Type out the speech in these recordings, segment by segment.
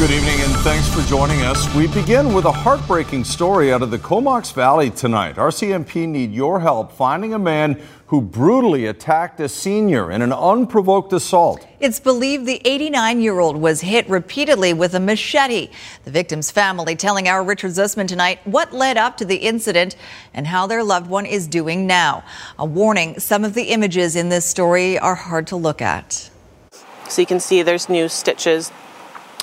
Good evening and thanks for joining us. We begin with a heartbreaking story out of the Comox Valley tonight. RCMP need your help finding a man who brutally attacked a senior in an unprovoked assault. It's believed the 89 year old was hit repeatedly with a machete. The victim's family telling our Richard Zussman tonight what led up to the incident and how their loved one is doing now. A warning some of the images in this story are hard to look at. So you can see there's new stitches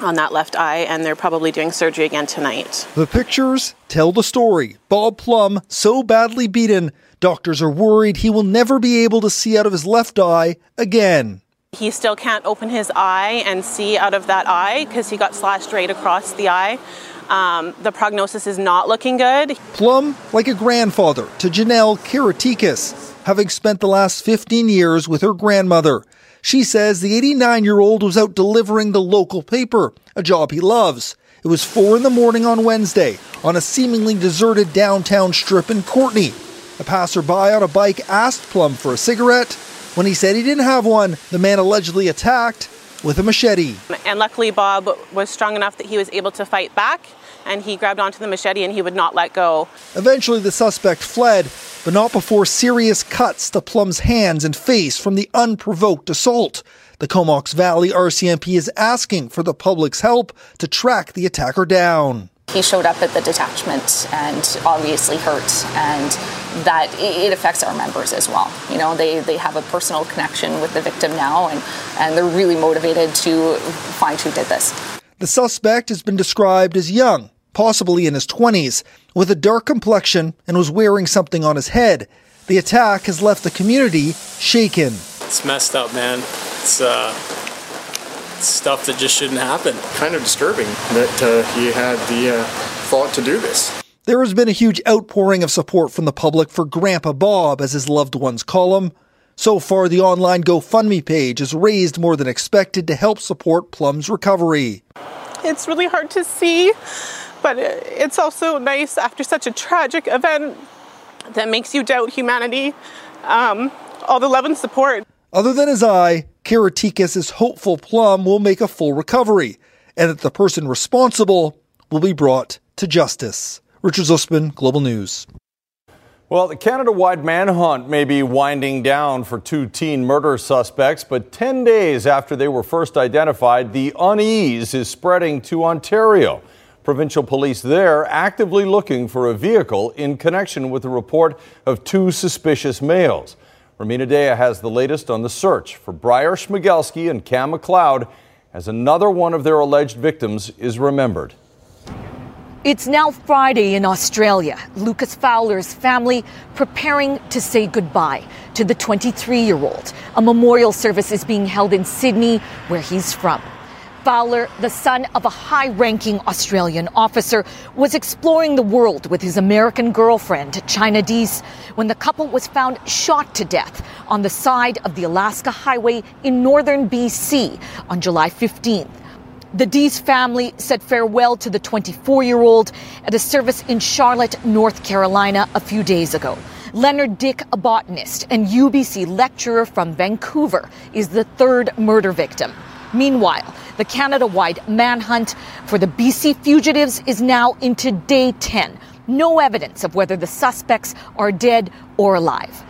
on that left eye, and they're probably doing surgery again tonight. The pictures tell the story. Bob Plum, so badly beaten, doctors are worried he will never be able to see out of his left eye again. He still can't open his eye and see out of that eye because he got slashed right across the eye. Um, the prognosis is not looking good. Plum, like a grandfather to Janelle Kiratikis, having spent the last 15 years with her grandmother. She says the 89 year old was out delivering the local paper, a job he loves. It was 4 in the morning on Wednesday on a seemingly deserted downtown strip in Courtenay. A passerby on a bike asked Plum for a cigarette. When he said he didn't have one, the man allegedly attacked with a machete. And luckily, Bob was strong enough that he was able to fight back and he grabbed onto the machete and he would not let go. Eventually, the suspect fled, but not before serious cuts to Plum's hands and face from the unprovoked assault. The Comox Valley RCMP is asking for the public's help to track the attacker down. He showed up at the detachment and obviously hurt, and that it affects our members as well. You know, they, they have a personal connection with the victim now, and, and they're really motivated to find who did this. The suspect has been described as young, possibly in his 20s, with a dark complexion and was wearing something on his head. The attack has left the community shaken. It's messed up, man. It's uh, stuff that just shouldn't happen. Kind of disturbing that uh, he had the uh, thought to do this. There has been a huge outpouring of support from the public for Grandpa Bob, as his loved ones call him. So far, the online GoFundMe page has raised more than expected to help support Plum's recovery. It's really hard to see but it's also nice after such a tragic event that makes you doubt humanity, um, all the love and support. Other than his eye, Karatikis is hopeful Plum will make a full recovery and that the person responsible will be brought to justice. Richard Zussman, Global News. Well, the Canada wide manhunt may be winding down for two teen murder suspects, but 10 days after they were first identified, the unease is spreading to Ontario. Provincial police there actively looking for a vehicle in connection with the report of two suspicious males. Rumina Daya has the latest on the search for Bryer Schmegelsky and Kam McLeod as another one of their alleged victims is remembered. It's now Friday in Australia. Lucas Fowler's family preparing to say goodbye to the 23 year old. A memorial service is being held in Sydney, where he's from. Fowler, the son of a high ranking Australian officer, was exploring the world with his American girlfriend, Chynna Deese, when the couple was found shot to death on the side of the Alaska Highway in northern BC on July 15th. The Deese family said farewell to the 24 year old at a service in Charlotte, North Carolina, a few days ago. Leonard Dyck, a botanist and UBC lecturer from Vancouver, is the third murder victim. Meanwhile, the Canada wide manhunt for the BC fugitives is now into day 10. No evidence of whether the suspects are dead or alive.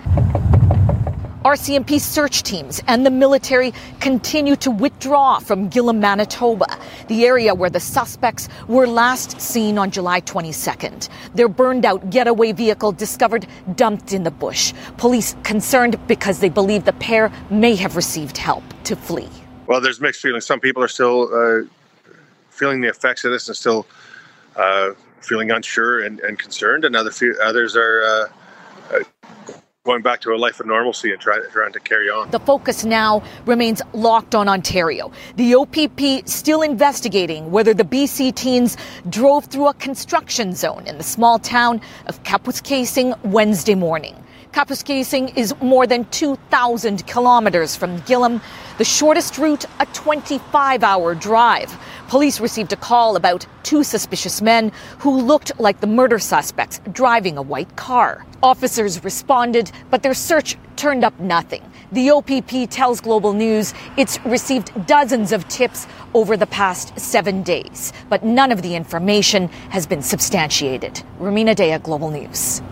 RCMP search teams and the military continue to withdraw from Gillam, Manitoba, the area where the suspects were last seen on July 22nd. Their burned out getaway vehicle discovered dumped in the bush. Police concerned because they believe the pair may have received help to flee. Well, there's mixed feelings. Some people are still uh, feeling the effects of this and still uh, feeling unsure and, and, concerned, and other few, others are uh, uh, going back to a life of normalcy and try, trying to carry on. The focus now remains locked on Ontario. The OPP still investigating whether the BC teens drove through a construction zone in the small town of Kapuskasing Wednesday morning. Kapuskasing is more than 2,000 kilometers from Gillam, the shortest route, a 25 hour drive. Police received a call about two suspicious men who looked like the murder suspects driving a white car. Officers responded, but their search turned up nothing. The OPP tells Global News it's received dozens of tips over the past seven days, but none of the information has been substantiated. Rumina Daya, Global News.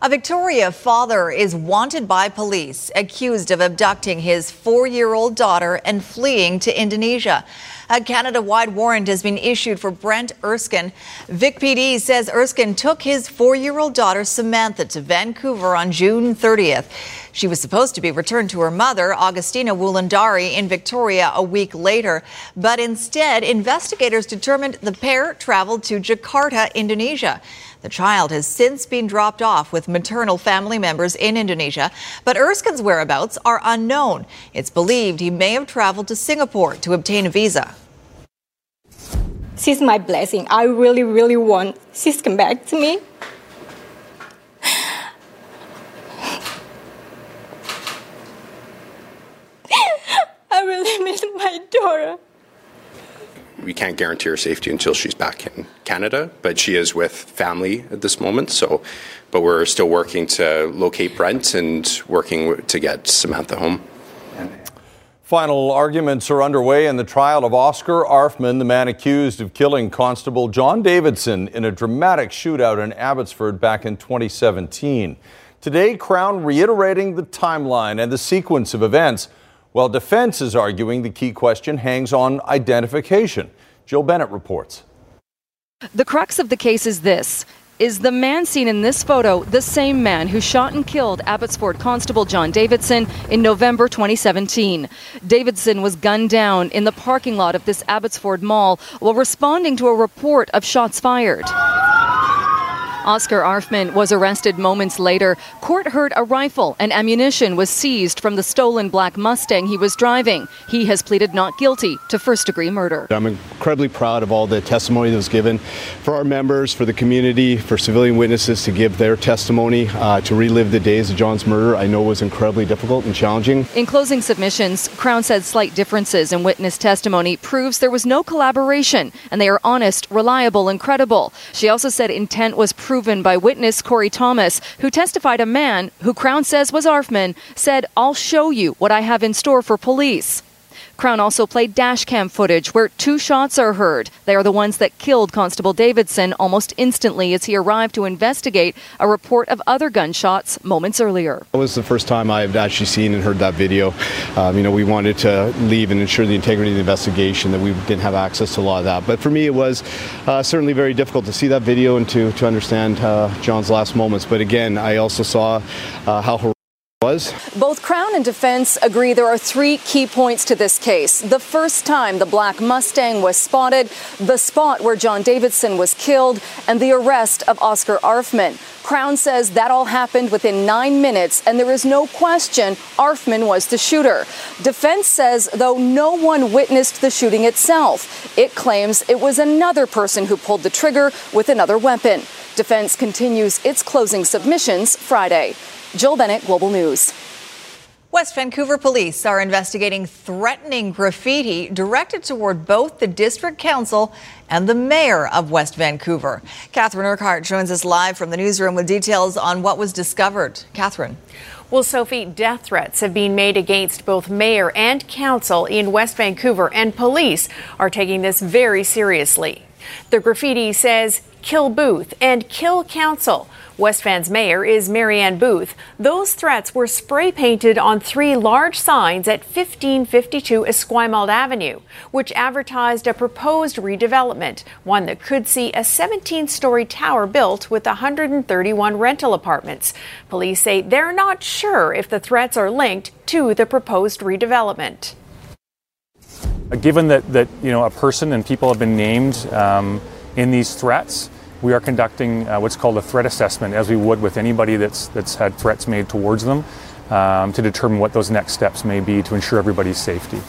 A Victoria father is wanted by police, accused of abducting his four year old daughter and fleeing to Indonesia. A Canada wide warrant has been issued for Brent Erskine. Vic PD says Erskine took his four year old daughter Samantha to Vancouver on June 30th. She was supposed to be returned to her mother, Augustina Wulandari, in Victoria a week later. But instead, investigators determined the pair traveled to Jakarta, Indonesia. The child has since been dropped off with maternal family members in Indonesia, but Erskine's whereabouts are unknown. It's believed he may have traveled to Singapore to obtain a visa. She's my blessing. I really, really want she's come back to me. I really miss my daughter we can't guarantee her safety until she's back in Canada, but she is with family at this moment. So, but we're still working to locate Brent and working to get Samantha home. Final arguments are underway in the trial of Oscar Arfman, the man accused of killing Constable John Davidson in a dramatic shootout in Abbotsford back in 2017. Today, Crown reiterating the timeline and the sequence of events while defense is arguing the key question hangs on identification. Jill Bennett reports. The crux of the case is this. Is the man seen in this photo the same man who shot and killed Abbotsford Constable John Davidson in November 2017? Davidson was gunned down in the parking lot of this Abbotsford mall while responding to a report of shots fired. Oscar Arfman was arrested moments later. Court heard a rifle and ammunition was seized from the stolen black Mustang he was driving. He has pleaded not guilty to first degree murder. I'm incredibly proud of all the testimony that was given for our members, for the community, for civilian witnesses to give their testimony, uh, to relive the days of John's murder. I know was incredibly difficult and challenging. In closing submissions, Crown said slight differences in witness testimony proves there was no collaboration and they are honest, reliable, and credible. She also said intent was proven proven by witness Corey Thomas, who testified a man, who Crown says was Arfman, said, I'll show you what I have in store for police. Crown also played dashcam footage where two shots are heard. They are the ones that killed Constable Davidson almost instantly as he arrived to investigate a report of other gunshots moments earlier. It was the first time I've actually seen and heard that video. Um, you know, we wanted to leave and ensure the integrity of the investigation, that we didn't have access to a lot of that. But for me, it was uh, certainly very difficult to see that video and to, to understand uh, John's last moments. But again, I also saw uh, how was. Both Crown and defense agree there are three key points to this case. The first time the black Mustang was spotted, the spot where John Davidson was killed, and the arrest of Oscar Arfman. Crown says that all happened within nine minutes, and there is no question Arfman was the shooter. Defense says, though no one witnessed the shooting itself, it claims it was another person who pulled the trigger with another weapon. Defense continues its closing submissions Friday. Jill Bennett, Global News. West Vancouver police are investigating threatening graffiti directed toward both the district council and the mayor of West Vancouver. Catherine Urquhart joins us live from the newsroom with details on what was discovered. Catherine. Well, Sophie, death threats have been made against both mayor and council in West Vancouver, and police are taking this very seriously. The graffiti says, kill Booth and kill council. West Van's mayor is Mary-Ann Booth. Those threats were spray painted on three large signs at 1552 Esquimalt Avenue, which advertised a proposed redevelopment, one that could see a 17 story tower built with 131 rental apartments. Police say they're not sure if the threats are linked to the proposed redevelopment. Given that, that you know a person and people have been named um, in these threats, we are conducting uh, what's called a threat assessment, as we would with anybody that's, that's had threats made towards them, um, to determine what those next steps may be to ensure everybody's safety.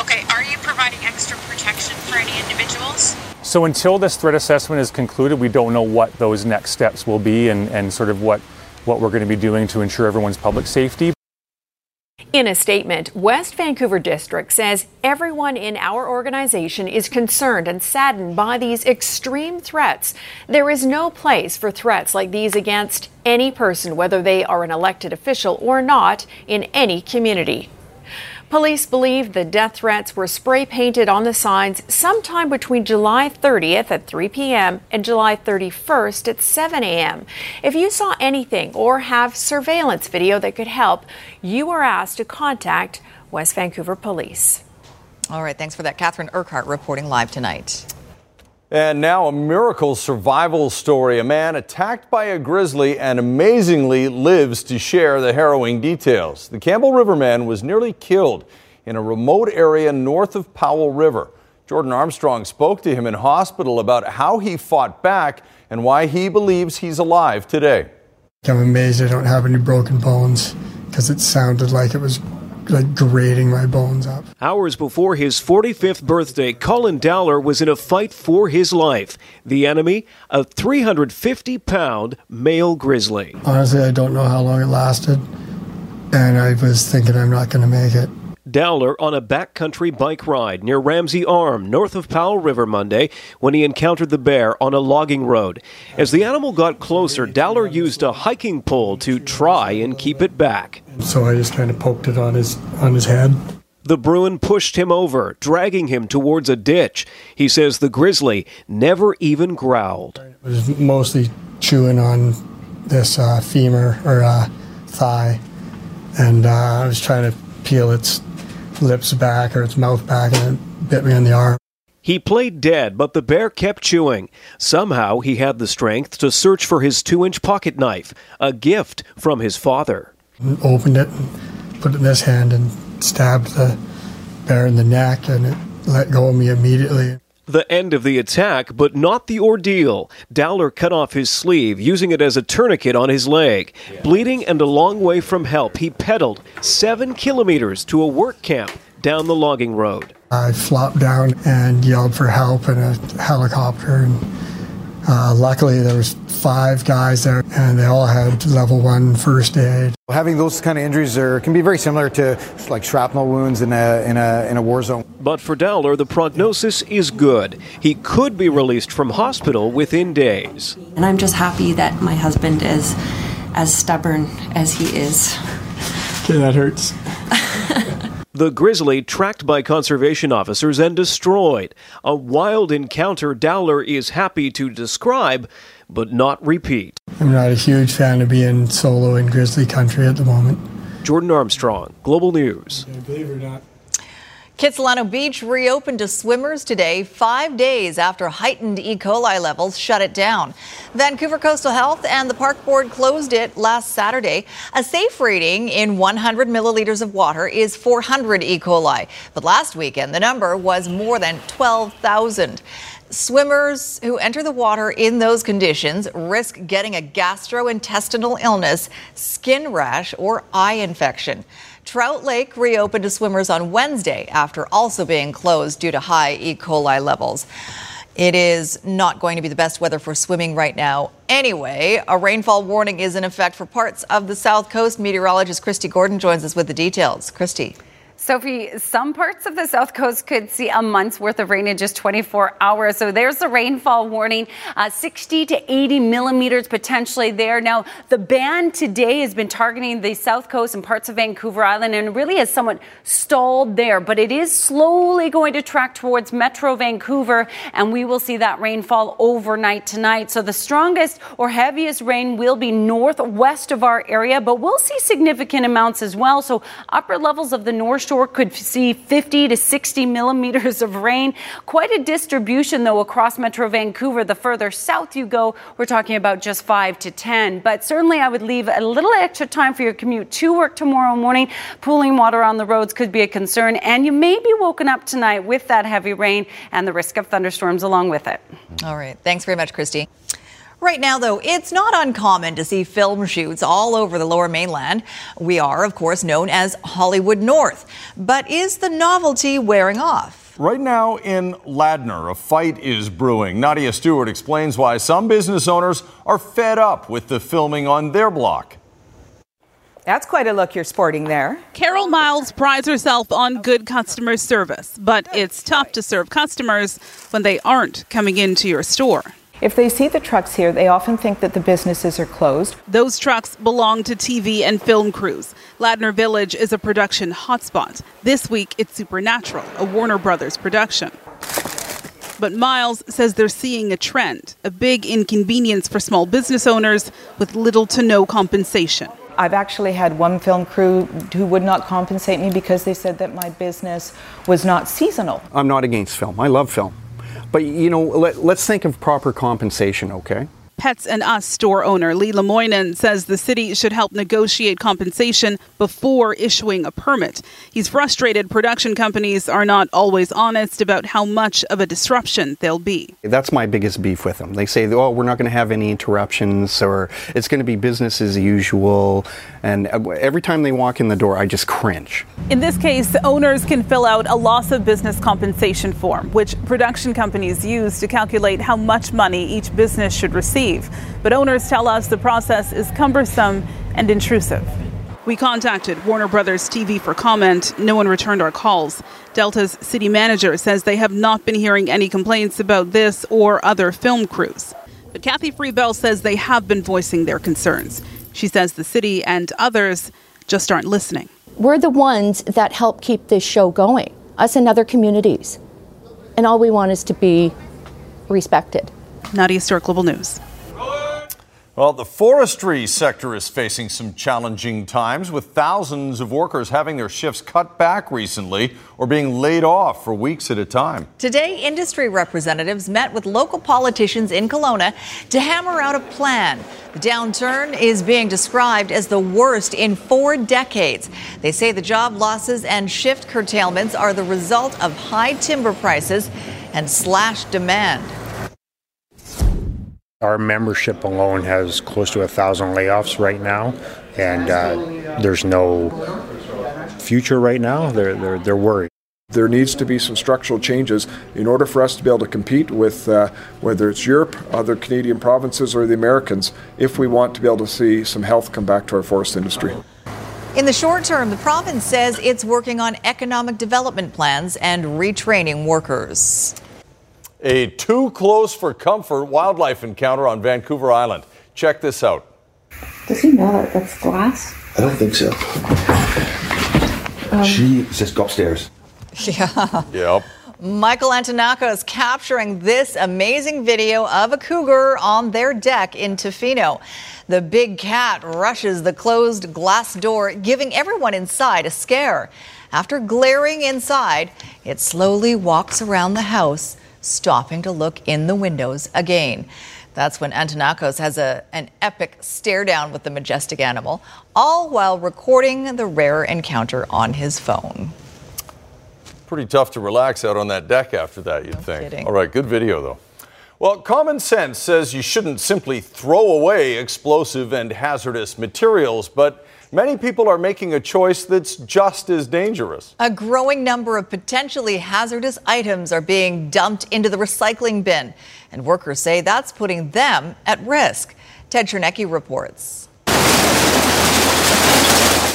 Okay, are you providing extra protection for any individuals? So until this threat assessment is concluded, we don't know what those next steps will be and, and sort of what, what we're going to be doing to ensure everyone's public safety. In a statement, West Vancouver District says everyone in our organization is concerned and saddened by these extreme threats. There is no place for threats like these against any person, whether they are an elected official or not, in any community. Police believe the death threats were spray painted on the signs sometime between July 30th at 3 p.m. and July 31st at 7 a.m. If you saw anything or have surveillance video that could help, you are asked to contact West Vancouver Police. All right, thanks for that. Catherine Urquhart reporting live tonight. And now a miracle survival story. A man attacked by a grizzly and amazingly lives to share the harrowing details. The Campbell River man was nearly killed in a remote area north of Powell River. Jordan Armstrong spoke to him in hospital about how he fought back and why he believes he's alive today. I'm amazed I don't have any broken bones because it sounded like it was like grating my bones up. Hours before his 45th birthday, Colin Dowler was in a fight for his life. The enemy, a 350 pound male grizzly. Honestly, I don't know how long it lasted, and I was thinking I'm not going to make it. Dowler on a backcountry bike ride near Ramsey Arm, north of Powell River Monday, when he encountered the bear on a logging road. As the animal got closer, Dowler used a hiking pole to try and keep it back. So I just kind of poked it on his on his head. The Bruin pushed him over, dragging him towards a ditch. He says the grizzly never even growled. It was mostly chewing on this uh, femur or uh, thigh, and uh, I was trying to peel its lips back or its mouth back, and it bit me on the arm. He played dead, but the bear kept chewing. Somehow he had the strength to search for his two inch pocket knife, a gift from his father. Opened it, and put it in his hand, and stabbed the bear in the neck, and it let go of me immediately. The end of the attack, but not the ordeal. Dowler cut off his sleeve, using it as a tourniquet on his leg. Bleeding and a long way from help, he pedaled seven kilometers to a work camp down the logging road. I flopped down and yelled for help in a helicopter, and uh, luckily there was five guys there, and they all had level one first aid. Having those kind of injuries are, can be very similar to like shrapnel wounds in a, in a, in a war zone. But for Dowler, the prognosis is good. He could be released from hospital within days. And I'm just happy that my husband is as stubborn as he is. Okay, that hurts. The grizzly tracked by conservation officers and destroyed. A wild encounter Dowler is happy to describe, but not repeat. I'm not a huge fan of being solo in grizzly country at the moment. Jordan Armstrong, Global News. Believe it or not. Kitsilano Beach reopened to swimmers today, five days after heightened E. coli levels shut it down. Vancouver Coastal Health and the Park Board closed it last Saturday. A safe rating in 100 milliliters of water is 400 E. coli, but last weekend the number was more than 12,000. Swimmers who enter the water in those conditions risk getting a gastrointestinal illness, skin rash, or eye infection. Trout Lake reopened to swimmers on Wednesday after also being closed due to high E. coli levels. It is not going to be the best weather for swimming right now. Anyway, a rainfall warning is in effect for parts of the South Coast. Meteorologist Christy Gordon joins us with the details. Christy. Sophie, some parts of the South Coast could see a month's worth of rain in just 24 hours. So there's the rainfall warning uh, 60 to 80 millimeters potentially there. Now, the ban today has been targeting the South Coast and parts of Vancouver Island and really has somewhat stalled there, but it is slowly going to track towards Metro Vancouver, and we will see that rainfall overnight tonight. So the strongest or heaviest rain will be northwest of our area, but we'll see significant amounts as well. So upper levels of the North Could see 50 to 60 millimeters of rain. Quite a distribution, though, across Metro Vancouver. The further south you go, we're talking about just 5 to 10. But certainly, I would leave a little extra time for your commute to work tomorrow morning. Pooling water on the roads could be a concern, and you may be woken up tonight with that heavy rain and the risk of thunderstorms along with it. All right. Thanks very much, Christy. Right now, though, it's not uncommon to see film shoots all over the lower mainland. We are, of course, known as Hollywood North. But is the novelty wearing off? Right now in Ladner, a fight is brewing. Nadia Stewart explains why some business owners are fed up with the filming on their block. That's quite a look you're sporting there. Carol Miles prides herself on good customer service, but it's tough to serve customers when they aren't coming into your store. If they see the trucks here, they often think that the businesses are closed. Those trucks belong to TV and film crews. Ladner Village is a production hotspot. This week, it's Supernatural, a Warner Brothers production. But Miles says they're seeing a trend, a big inconvenience for small business owners with little to no compensation. I've actually had one film crew who would not compensate me because they said that my business was not seasonal. I'm not against film. I love film. But, you know, let, us think of proper compensation, okay? Pets and Us store owner Lee Lemoynin says the city should help negotiate compensation before issuing a permit. He's frustrated production companies are not always honest about how much of a disruption they'll be. That's my biggest beef with them. They say, oh, we're not going to have any interruptions or it's going to be business as usual. And uh, every time they walk in the door, I just cringe. In this case, owners can fill out a loss of business compensation form, which production companies use to calculate how much money each business should receive leave. But owners tell us the process is cumbersome and intrusive. We contacted Warner Brothers TV for comment. No one returned our calls. Delta's city manager says they have not been hearing any complaints about this or other film crews. But Kathy Freebell says they have been voicing their concerns. She says the city and others just aren't listening. We're the ones that help keep this show going, us and other communities. And all we want is to be respected. Nadia Stewart, Global News. Well, the forestry sector is facing some challenging times with thousands of workers having their shifts cut back recently or being laid off for weeks at a time. Today, industry representatives met with local politicians in Kelowna to hammer out a plan. The downturn is being described as the worst in four decades. They say the job losses and shift curtailments are the result of high timber prices and slashed demand. Our membership alone has close to a thousand layoffs right now, and uh, there's no future right now. They're, they're, they're worried. There needs to be some structural changes in order for us to be able to compete with uh, whether it's Europe, other Canadian provinces, or the Americans if we want to be able to see some health come back to our forest industry. In the short term, the province says it's working on economic development plans and retraining workers. A too close for comfort wildlife encounter on Vancouver Island. Check this out. Does he know that that's glass? I don't think so. Um, she says go upstairs. Yeah. Yep. Michael Antonacco is capturing this amazing video of a cougar on their deck in Tofino. The big cat rushes the closed glass door, giving everyone inside a scare. After glaring inside, it slowly walks around the house stopping to look in the windows again. That's when Antonakos has a, an epic stare down with the majestic animal, all while recording the rare encounter on his phone. Pretty tough to relax out on that deck after that, you'd no think. Kidding. All right, good video, though. Well, common sense says you shouldn't simply throw away explosive and hazardous materials, but Many people are making a choice that's just as dangerous. A growing number of potentially hazardous items are being dumped into the recycling bin, and workers say that's putting them at risk. Ted Chernecki reports.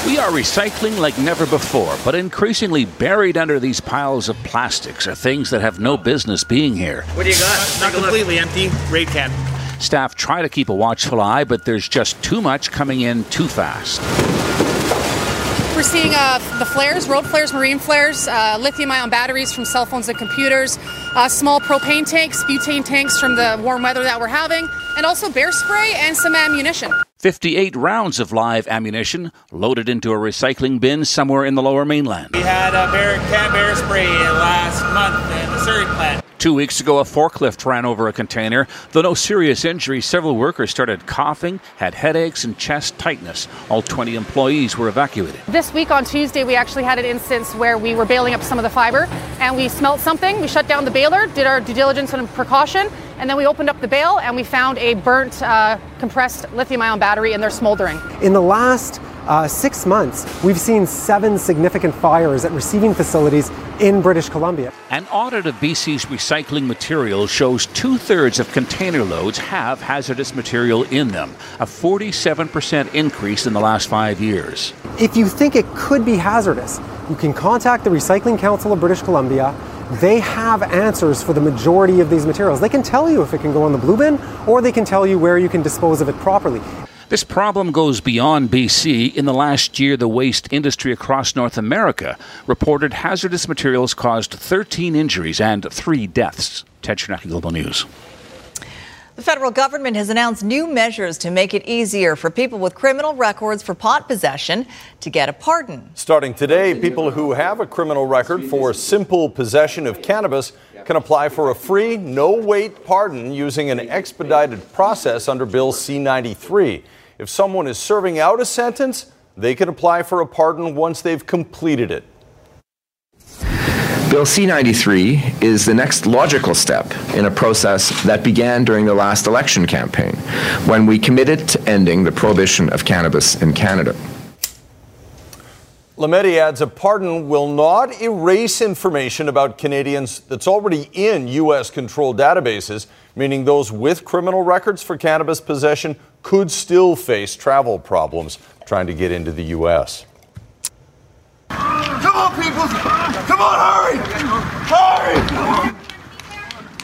We are recycling like never before, but increasingly buried under these piles of plastics are things that have no business being here. What do you got? Not, not completely empty. Raid can. Staff try to keep a watchful eye, but there's just too much coming in too fast. We're seeing uh, the flares, road flares, marine flares, uh, lithium ion batteries from cell phones and computers, uh, small propane tanks, butane tanks from the warm weather that we're having, and also bear spray and some ammunition. 58 rounds of live ammunition loaded into a recycling bin somewhere in the lower mainland. We had a bear, cat bear spray last month in the Surrey plant. Two weeks ago, a forklift ran over a container. Though no serious injuries, several workers started coughing, had headaches, and chest tightness. All 20 employees were evacuated. This week on Tuesday, we actually had an instance where we were baling up some of the fiber and we smelt something. We shut down the baler, did our due diligence and precaution, and then we opened up the bale and we found a burnt, uh, compressed lithium ion battery and they're smoldering. In the last uh, six months, we've seen seven significant fires at receiving facilities in British Columbia. An audit of BC's recycling material shows two thirds of container loads have hazardous material in them, a 47% increase in the last five years. If you think it could be hazardous, you can contact the Recycling Council of British Columbia. They have answers for the majority of these materials. They can tell you if it can go in the blue bin or they can tell you where you can dispose of it properly. This problem goes beyond BC. In the last year, the waste industry across North America reported hazardous materials caused 13 injuries and three deaths. Ted Chernecki, Global News. The federal government has announced new measures to make it easier for people with criminal records for pot possession to get a pardon. Starting today, people who have a criminal record for simple possession of cannabis can apply for a free, no wait pardon using an expedited process under Bill C 93. If someone is serving out a sentence, they can apply for a pardon once they've completed it. Bill C 93 is the next logical step in a process that began during the last election campaign when we committed to ending the prohibition of cannabis in Canada. Lametti adds a pardon will not erase information about Canadians that's already in U.S. controlled databases, meaning those with criminal records for cannabis possession could still face travel problems trying to get into the U.S. Come on, people! Come on, hurry! Hurry!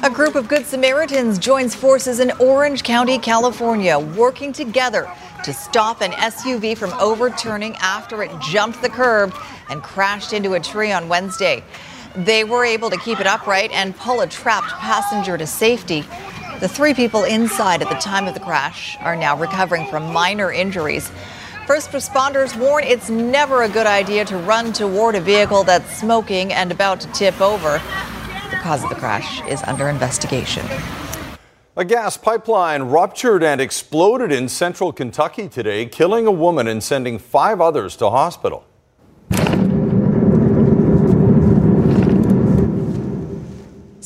A group of Good Samaritans joins forces in Orange County, California, working together to stop an SUV from overturning after it jumped the curb and crashed into a tree on Wednesday. They were able to keep it upright and pull a trapped passenger to safety. The three people inside at the time of the crash are now recovering from minor injuries. First responders warn it's never a good idea to run toward a vehicle that's smoking and about to tip over. The cause of the crash is under investigation. A gas pipeline ruptured and exploded in central Kentucky today, killing a woman and sending five others to hospital.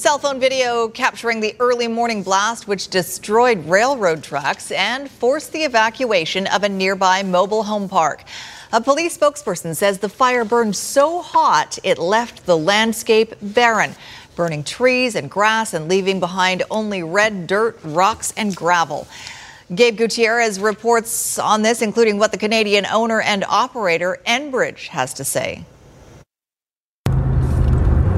Cell phone video capturing the early morning blast, which destroyed railroad tracks and forced the evacuation of a nearby mobile home park. A police spokesperson says the fire burned so hot it left the landscape barren, burning trees and grass and leaving behind only red dirt, rocks, and gravel. Gabe Gutierrez reports on this, including what the Canadian owner and operator Enbridge has to say.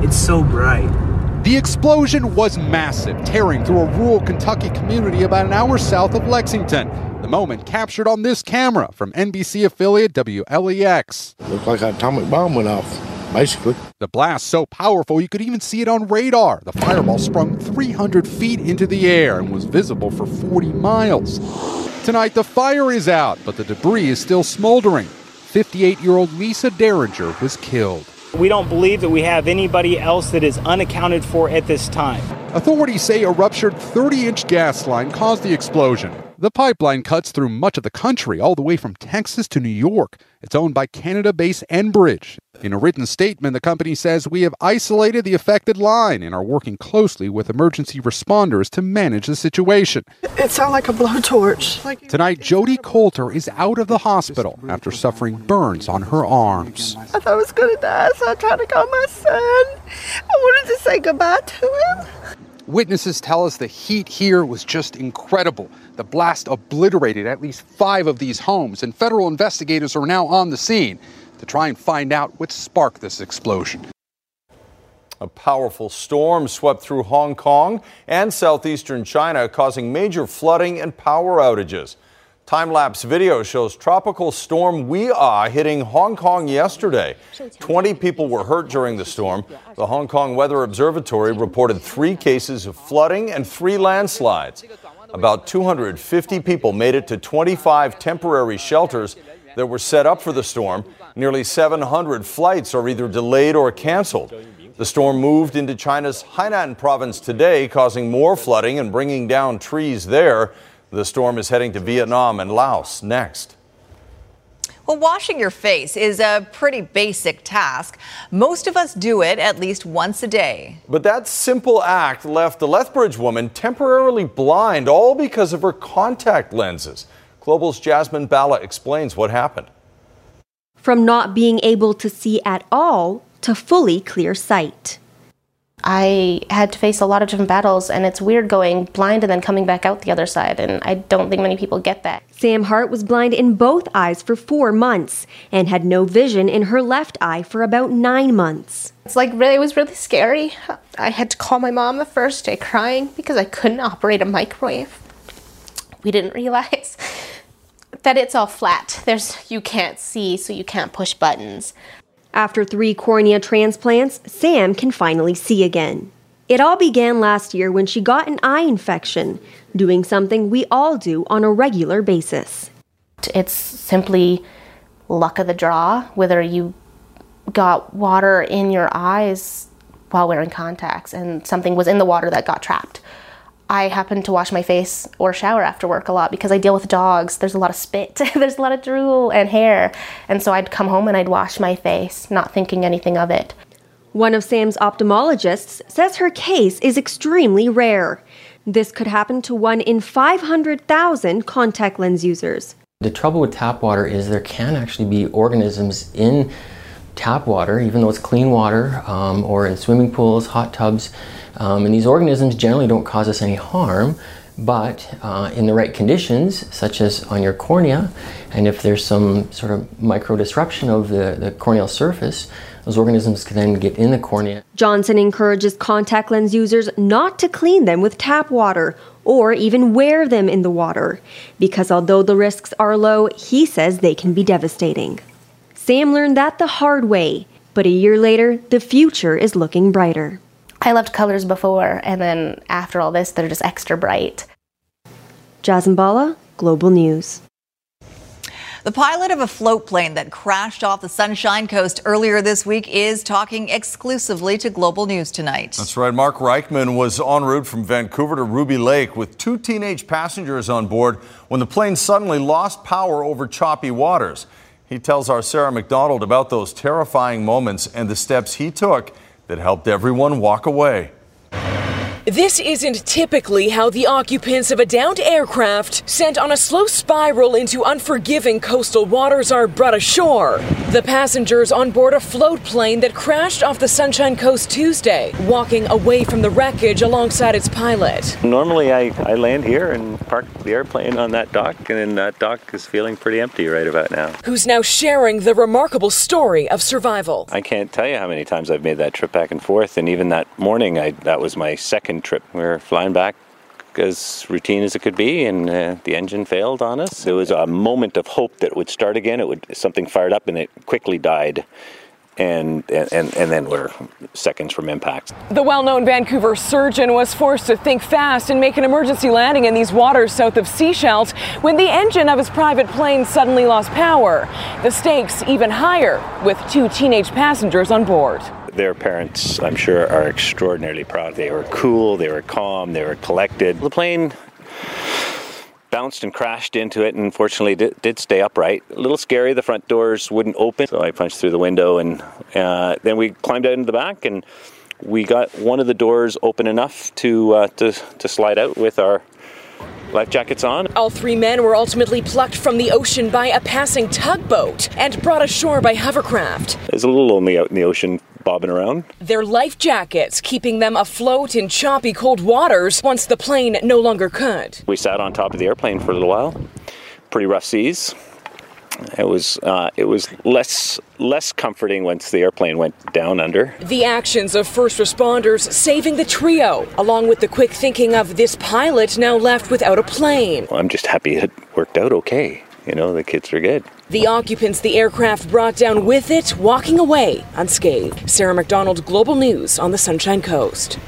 It's so bright. The explosion was massive, tearing through a rural Kentucky community about an hour south of Lexington. The moment captured on this camera from NBC affiliate WLEX. Looked like an atomic bomb went off, basically. The blast so powerful you could even see it on radar. The fireball sprung 300 feet into the air and was visible for 40 miles. Tonight, the fire is out, but the debris is still smoldering. 58 year old Lisa Derringer was killed. We don't believe that we have anybody else that is unaccounted for at this time. Authorities say a ruptured 30 inch gas line caused the explosion. The pipeline cuts through much of the country, all the way from Texas to New York. It's owned by Canada based Enbridge. In a written statement, the company says we have isolated the affected line and are working closely with emergency responders to manage the situation. It sounded like a blowtorch. Like Tonight, Jody Coulter is out of the hospital after suffering burns on her arms. I thought I was going to die, so I tried to call my son. I wanted to say goodbye to him. Witnesses tell us the heat here was just incredible. The blast obliterated at least five of these homes, and federal investigators are now on the scene to try and find out what sparked this explosion. A powerful storm swept through Hong Kong and southeastern China, causing major flooding and power outages. Time lapse video shows Tropical Storm Wei hitting Hong Kong yesterday. 20 people were hurt during the storm. The Hong Kong Weather Observatory reported three cases of flooding and three landslides. About 250 people made it to 25 temporary shelters that were set up for the storm. Nearly 700 flights are either delayed or canceled. The storm moved into China's Hainan province today, causing more flooding and bringing down trees there. The storm is heading to Vietnam and Laos next. Well, washing your face is a pretty basic task. Most of us do it at least once a day. But that simple act left the Lethbridge woman temporarily blind, all because of her contact lenses. Global's Jasmine Bala explains what happened. from not being able to see at all to fully clear sight. I had to face a lot of different battles, and it's weird going blind and then coming back out the other side, and I don't think many people get that. Sam Hart was blind in both eyes for four months and had no vision in her left eye for about nine months. It's like really, it was really scary. I had to call my mom the first day crying because I couldn't operate a microwave. We didn't realize that it's all flat. There's you can't see, so you can't push buttons. After three cornea transplants, Sam can finally see again. It all began last year when she got an eye infection, doing something we all do on a regular basis. It's simply luck of the draw, whether you got water in your eyes while wearing contacts and something was in the water that got trapped. I happen to wash my face or shower after work a lot because I deal with dogs. There's a lot of spit, there's a lot of drool and hair. And so I'd come home and I'd wash my face, not thinking anything of it. One of Sam's ophthalmologists says her case is extremely rare. This could happen to one in 500,000 contact lens users. The trouble with tap water is there can actually be organisms in tap water, even though it's clean water, um, or in swimming pools, hot tubs. Um, and these organisms generally don't cause us any harm, but uh, in the right conditions, such as on your cornea, and if there's some sort of micro disruption of the, the corneal surface, those organisms can then get in the cornea. Johnson encourages contact lens users not to clean them with tap water or even wear them in the water, because although the risks are low, he says they can be devastating. Sam learned that the hard way, but a year later, the future is looking brighter. I loved colors before, and then after all this, they're just extra bright. Jasmine Bala, Global News. The pilot of a float plane that crashed off the Sunshine Coast earlier this week is talking exclusively to Global News tonight. That's right. Mark Reichman was en route from Vancouver to Ruby Lake with two teenage passengers on board when the plane suddenly lost power over choppy waters. He tells our Sarah McDonald about those terrifying moments and the steps he took that helped everyone walk away. This isn't typically how the occupants of a downed aircraft sent on a slow spiral into unforgiving coastal waters are brought ashore. The passengers on board a float plane that crashed off the Sunshine Coast Tuesday, walking away from the wreckage alongside its pilot. Normally, I, I land here and park the airplane on that dock, and then that dock is feeling pretty empty right about now. Who's now sharing the remarkable story of survival. I can't tell you how many times I've made that trip back and forth, and even that morning, I, that was my second trip. We were flying back as routine as it could be, and uh, the engine failed on us. There was a moment of hope that it would start again. It would something fired up, and it quickly died. And, and and then we're seconds from impact. The well-known Vancouver surgeon was forced to think fast and make an emergency landing in these waters south of Sechelt when the engine of his private plane suddenly lost power. The stakes even higher with two teenage passengers on board their parents, I'm sure, are extraordinarily proud. They were cool, they were calm, they were collected. The plane bounced and crashed into it and fortunately did, did, stay upright. A little scary, the front doors wouldn't open, so I punched through the window and uh, then we climbed out into the back and we got one of the doors open enough to, uh, to, to slide out with our life jackets on. All three men were ultimately plucked from the ocean by a passing tugboat and brought ashore by hovercraft. It's a little lonely out in the ocean bobbing around. Their life jackets keeping them afloat in choppy cold waters once the plane no longer could. We sat on top of the airplane for a little while. Pretty rough seas. It was uh, it was less less comforting once the airplane went down under. The actions of first responders saving the trio, along with the quick thinking of this pilot now left without a plane. Well, I'm just happy it worked out okay. You know, the kids are good. The occupants the aircraft brought down with it walking away unscathed. Sarah McDonald, Global News on the Sunshine Coast.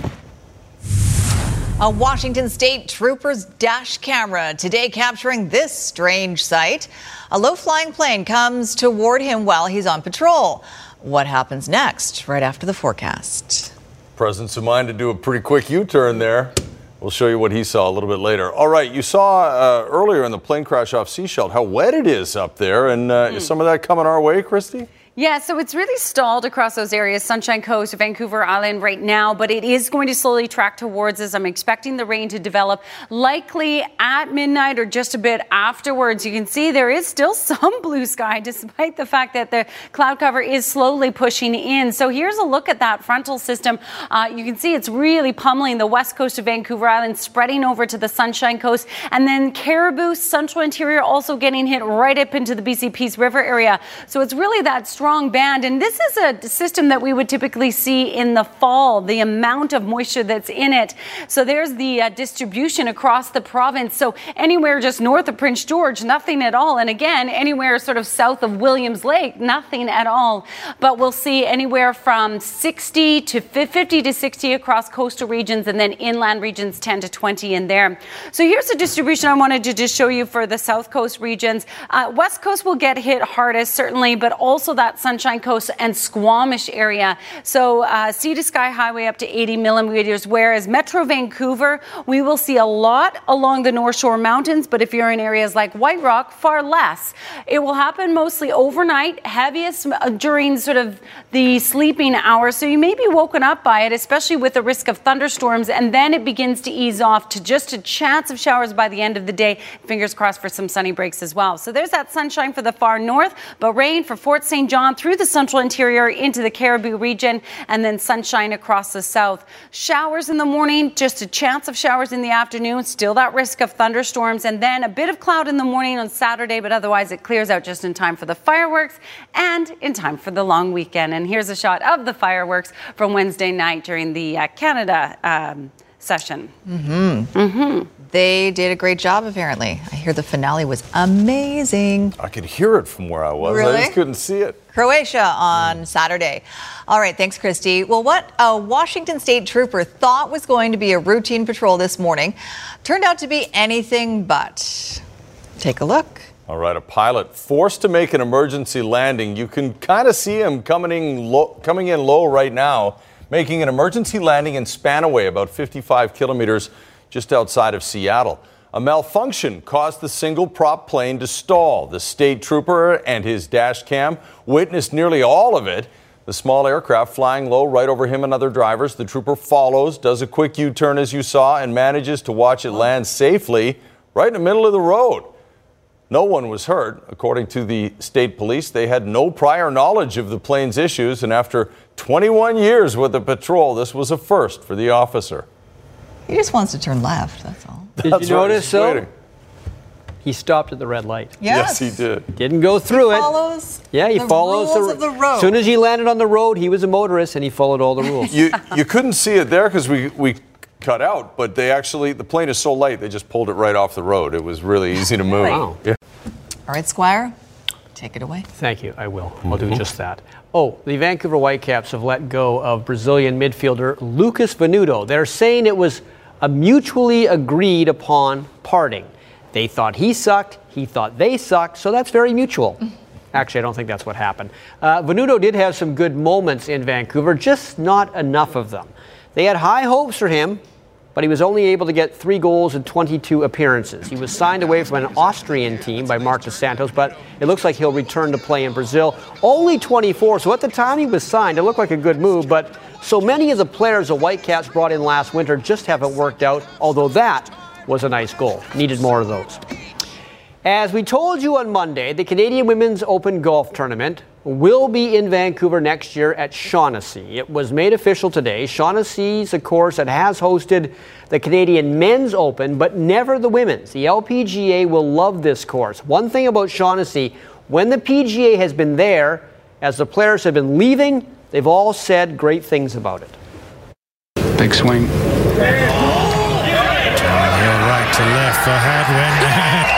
A Washington State trooper's dash camera today capturing this strange sight. A low flying plane comes toward him while he's on patrol. What happens next, right after the forecast? Presence of mind to do a pretty quick U turn there. We'll show you what he saw a little bit later. All right, you saw uh, earlier in the plane crash off Sechelt how wet it is up there, and uh, mm. is some of that coming our way, Christy? Yeah, so it's really stalled across those areas, Sunshine Coast, Vancouver Island right now, but it is going to slowly track towards us. I'm expecting the rain to develop likely at midnight or just a bit afterwards. You can see there is still some blue sky despite the fact that the cloud cover is slowly pushing in. So here's a look at that frontal system. Uh, you can see it's really pummeling the west coast of Vancouver Island, spreading over to the Sunshine Coast, and then Cariboo, Central Interior also getting hit right up into the BC Peace River area. So it's really that strong strong band. And this is a system that we would typically see in the fall, the amount of moisture that's in it. So there's the uh, distribution across the province. So anywhere just north of Prince George, nothing at all. And again, anywhere sort of south of Williams Lake, nothing at all. But we'll see anywhere from 60 to 50 to 60 across coastal regions and then inland regions 10 to 20 in there. So here's the distribution I wanted to just show you for the south coast regions. Uh, west coast will get hit hardest, certainly, but also that Sunshine Coast and Squamish area. So uh, sea to sky highway up to 80 millimeters, whereas Metro Vancouver, we will see a lot along the North Shore Mountains, but if you're in areas like White Rock, far less. It will happen mostly overnight, heaviest uh, during sort of the sleeping hours. So you may be woken up by it, especially with the risk of thunderstorms, and then it begins to ease off to just a chance of showers by the end of the day. Fingers crossed for some sunny breaks as well. So there's that sunshine for the far north, but rain for Fort St. John on through the central interior into the Cariboo region and then sunshine across the south. Showers in the morning, just a chance of showers in the afternoon, still that risk of thunderstorms, and then a bit of cloud in the morning on Saturday, but otherwise it clears out just in time for the fireworks and in time for the long weekend. And here's a shot of the fireworks from Wednesday night during the uh, Canada um, session. Mm-hmm. Mm-hmm. They did a great job, apparently. I hear the finale was amazing. I could hear it from where I was. Really? I just couldn't see it. Croatia on Saturday. All right, thanks, Kristi. Well, what a Washington State trooper thought was going to be a routine patrol this morning turned out to be anything but. Take a look. All right, a pilot forced to make an emergency landing. You can kind of see him coming in, low, coming in low right now, making an emergency landing in Spanaway, about 55 kilometers just outside of Seattle. A malfunction caused the single prop plane to stall. The state trooper and his dash cam witnessed nearly all of it. The small aircraft flying low right over him and other drivers. The trooper follows, does a quick U turn as you saw, and manages to watch it land safely right in the middle of the road. No one was hurt. According to the state police, they had no prior knowledge of the plane's issues, and after 21 years with the patrol, this was a first for the officer. He just wants to turn left, that's all. Did That's you notice he's so? waiting. He stopped at the red light. Yes. Yes, he did. Didn't go through it. Follows Yeah, he the follows rules of the road. As soon as he landed on the road, he was a motorist and he followed all the rules. You, you couldn't see it there because we, we cut out, but they actually, the plane is so light, they just pulled it right off the road. It was really easy to move. Wow. Yeah. All right, Squire, take it away. Thank you. I will. I'll Mm-hmm. do just that. Oh, the Vancouver Whitecaps have let go of Brazilian midfielder Lucas Venuto. They're saying it was a mutually agreed upon parting. They thought he sucked, he thought they sucked, so that's very mutual. Actually, I don't think that's what happened. Uh, Venuto did have some good moments in Vancouver, just not enough of them. They had high hopes for him, but he was only able to get three goals in 22 appearances. He was signed away from an Austrian team by Marc Dos Santos, but it looks like he'll return to play in Brazil. Only 24, so at the time he was signed, it looked like a good move, but so many of the players the Whitecaps brought in last winter just haven't worked out, although that was a nice goal. Needed more of those. As we told you on Monday, the Canadian Women's Open Golf Tournament will be in Vancouver next year at Shaughnessy. It was made official today. Shaughnessy is a course that has hosted the Canadian Men's Open, but never the Women's. The LPGA will love this course. One thing about Shaughnessy, when the PGA has been there, as the players have been leaving, they've all said great things about it. Big swing. right to left for Hadwin.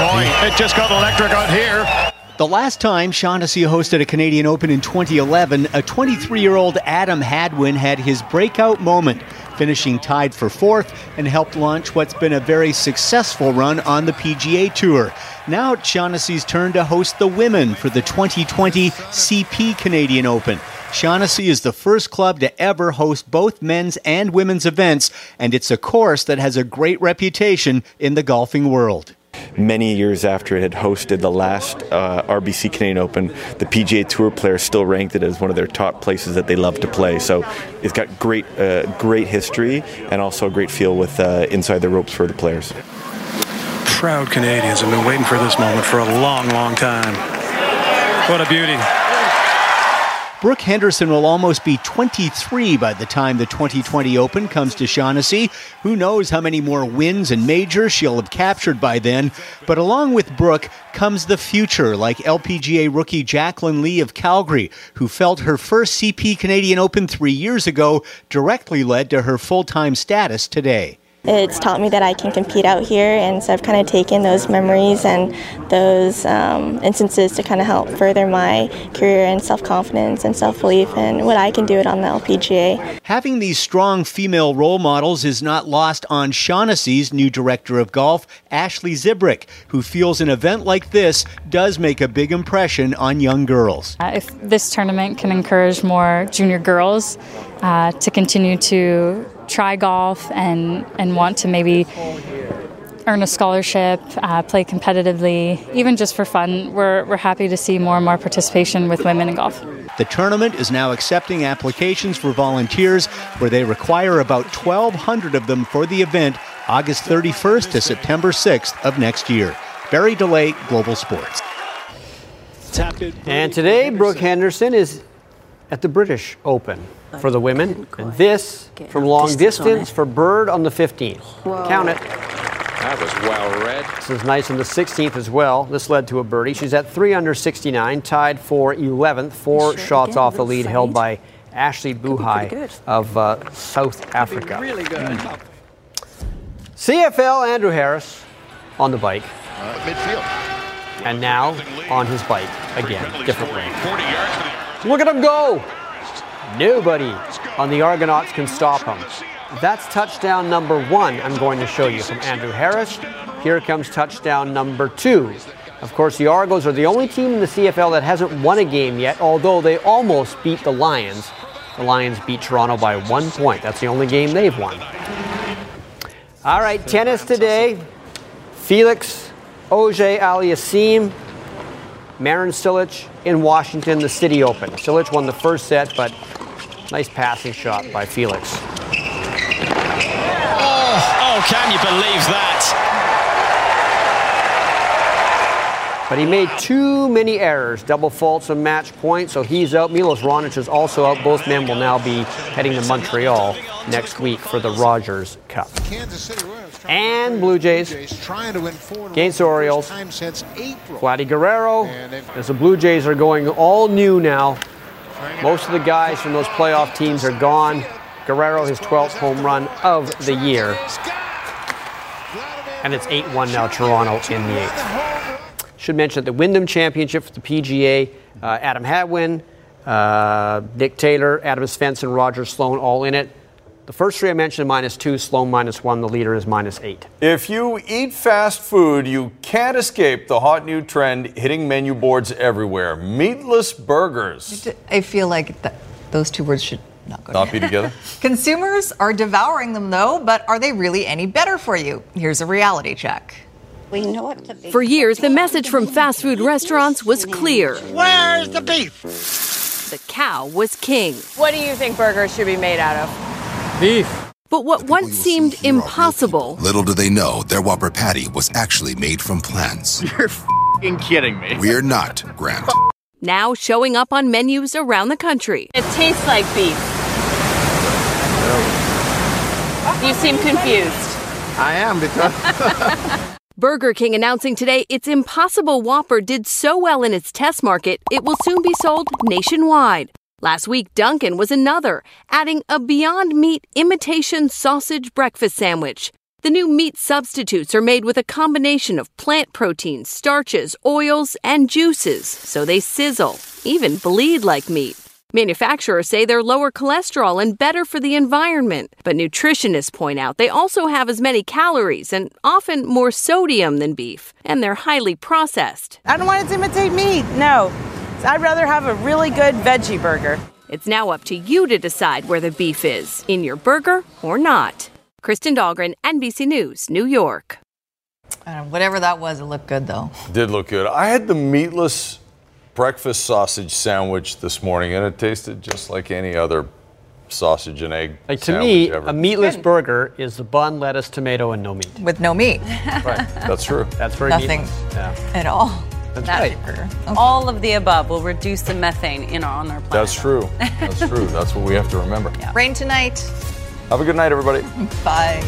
Boy, it just got electric out here. The last time Shaughnessy hosted a Canadian Open in 2011, a 23 year old Adam Hadwin had his breakout moment, finishing tied for fourth and helped launch what's been a very successful run on the PGA Tour. Now it's Shaughnessy's turn to host the women for the 2020 CP Canadian Open. Shaughnessy is the first club to ever host both men's and women's events, and it's a course that has a great reputation in the golfing world. many years after it had hosted the last uh, RBC Canadian Open, the PGA Tour players still ranked it as one of their top places that they love to play. So it's got great, uh, great history and also a great feel with uh, inside the ropes for the players. Proud Canadians have been waiting for this moment for a long, long time. What a beauty. Brooke Henderson will almost be 23 by the time the 2020 Open comes to Shaughnessy. Who knows how many more wins and majors she'll have captured by then. But along with Brooke comes the future, like LPGA rookie Jacqueline Lee of Calgary, who felt her first CP Canadian Open three years ago directly led to her full time status today. It's taught me that I can compete out here, and so I've kind of taken those memories and those um, instances to kind of help further my career and self confidence and self belief and what I can do it on the LPGA. Having these strong female role models is not lost on Shaughnessy's new director of golf, Ashley Zibrick, who feels an event like this does make a big impression on young girls. Uh, if this tournament can encourage more junior girls uh, to continue to try golf and, and want to maybe earn a scholarship, uh, play competitively, even just for fun. We're, we're happy to see more and more participation with women in golf. The tournament is now accepting applications for volunteers, where they require about 1,200 of them for the event August 31st to September 6th of next year. Barry DeLay, Global Sports. And today, Brooke Henderson is at the British Open for the women. And this from long distance for Bird on the 15th. Count it. That was well read. This is nice on the 16th as well. This led to a birdie. She's at 3 under 69, tied for 11th, four shots off the lead, held by Ashley Buhai of uh, South Africa. Really good. Mm. CFL Andrew Harris on the bike. Uh, midfield. And now on his bike again, different way. Look at him go! Nobody on the Argonauts can stop him. That's touchdown number one, I'm going to show you from Andrew Harris. Here comes touchdown number two. Of course, the Argos are the only team in the CFL that hasn't won a game yet, although they almost beat the Lions. The Lions beat Toronto by one point. That's the only game they've won. All right, tennis today. Felix Auger Aliassime, Marin Cilic in Washington, the City Open. Cilic won the first set, but nice passing shot by Felix. Oh, oh can you believe that? But he made too many errors, double faults and match point, so he's out. Milos Raonic is also out. Both men will now be heading to Montreal next week for the Rogers Cup. And Blue Jays against Orioles. Vladdy Guerrero. As the Blue Jays are going all new now. Most of the guys from those playoff teams are gone. Guerrero, his 12th home run of the year. And it's 8 1 now, Toronto in the eighth. Should mention that the Wyndham Championship for the PGA, uh, Adam Hadwin, uh, Nick Taylor, Adam Svensson, Roger Sloan all in it. The first three I mentioned minus two, Sloan minus one. The leader is minus eight. If you eat fast food, you can't escape the hot new trend hitting menu boards everywhere meatless burgers. I feel like th- those two words should not go Not be together? Consumers are devouring them though, but are they really any better for you? Here's a reality check. We know it's a For years, the message from fast food restaurants was clear. Where's the beef? The cow was king. What do you think burgers should be made out of? Beef. But what once seemed impossible Little do they know their Whopper patty was actually made from plants. You're fing kidding me. We're not, Grant. now showing up on menus around the country. It tastes like beef. You seem confused. I am because. Burger King announcing today its Impossible Whopper did so well in its test market, it will soon be sold nationwide. Last week, Dunkin' was another, adding a Beyond Meat imitation sausage breakfast sandwich. The new meat substitutes are made with a combination of plant proteins, starches, oils, and juices, so they sizzle, even bleed like meat. Manufacturers say they're lower cholesterol and better for the environment, but nutritionists point out they also have as many calories and often more sodium than beef, and they're highly processed. I don't want it to imitate meat, no. I'd rather have a really good veggie burger. It's now up to you to decide where the beef is, in your burger or not. Kristen Dahlgren, NBC News, New York. I know, whatever that was, it looked good though. Did look good. I had the meatless breakfast sausage sandwich this morning, and it tasted just like any other sausage and egg. Like to me, ever. a meatless burger is the bun, lettuce, tomato, and no meat. With no meat Right. That's true. That's very Nothing. meatless. Yeah. at all. That's That- right. All of the above will reduce the methane in our, on our planet. That's true. That's true. That's what we have to remember. Rain tonight. Have a good night, everybody. Bye.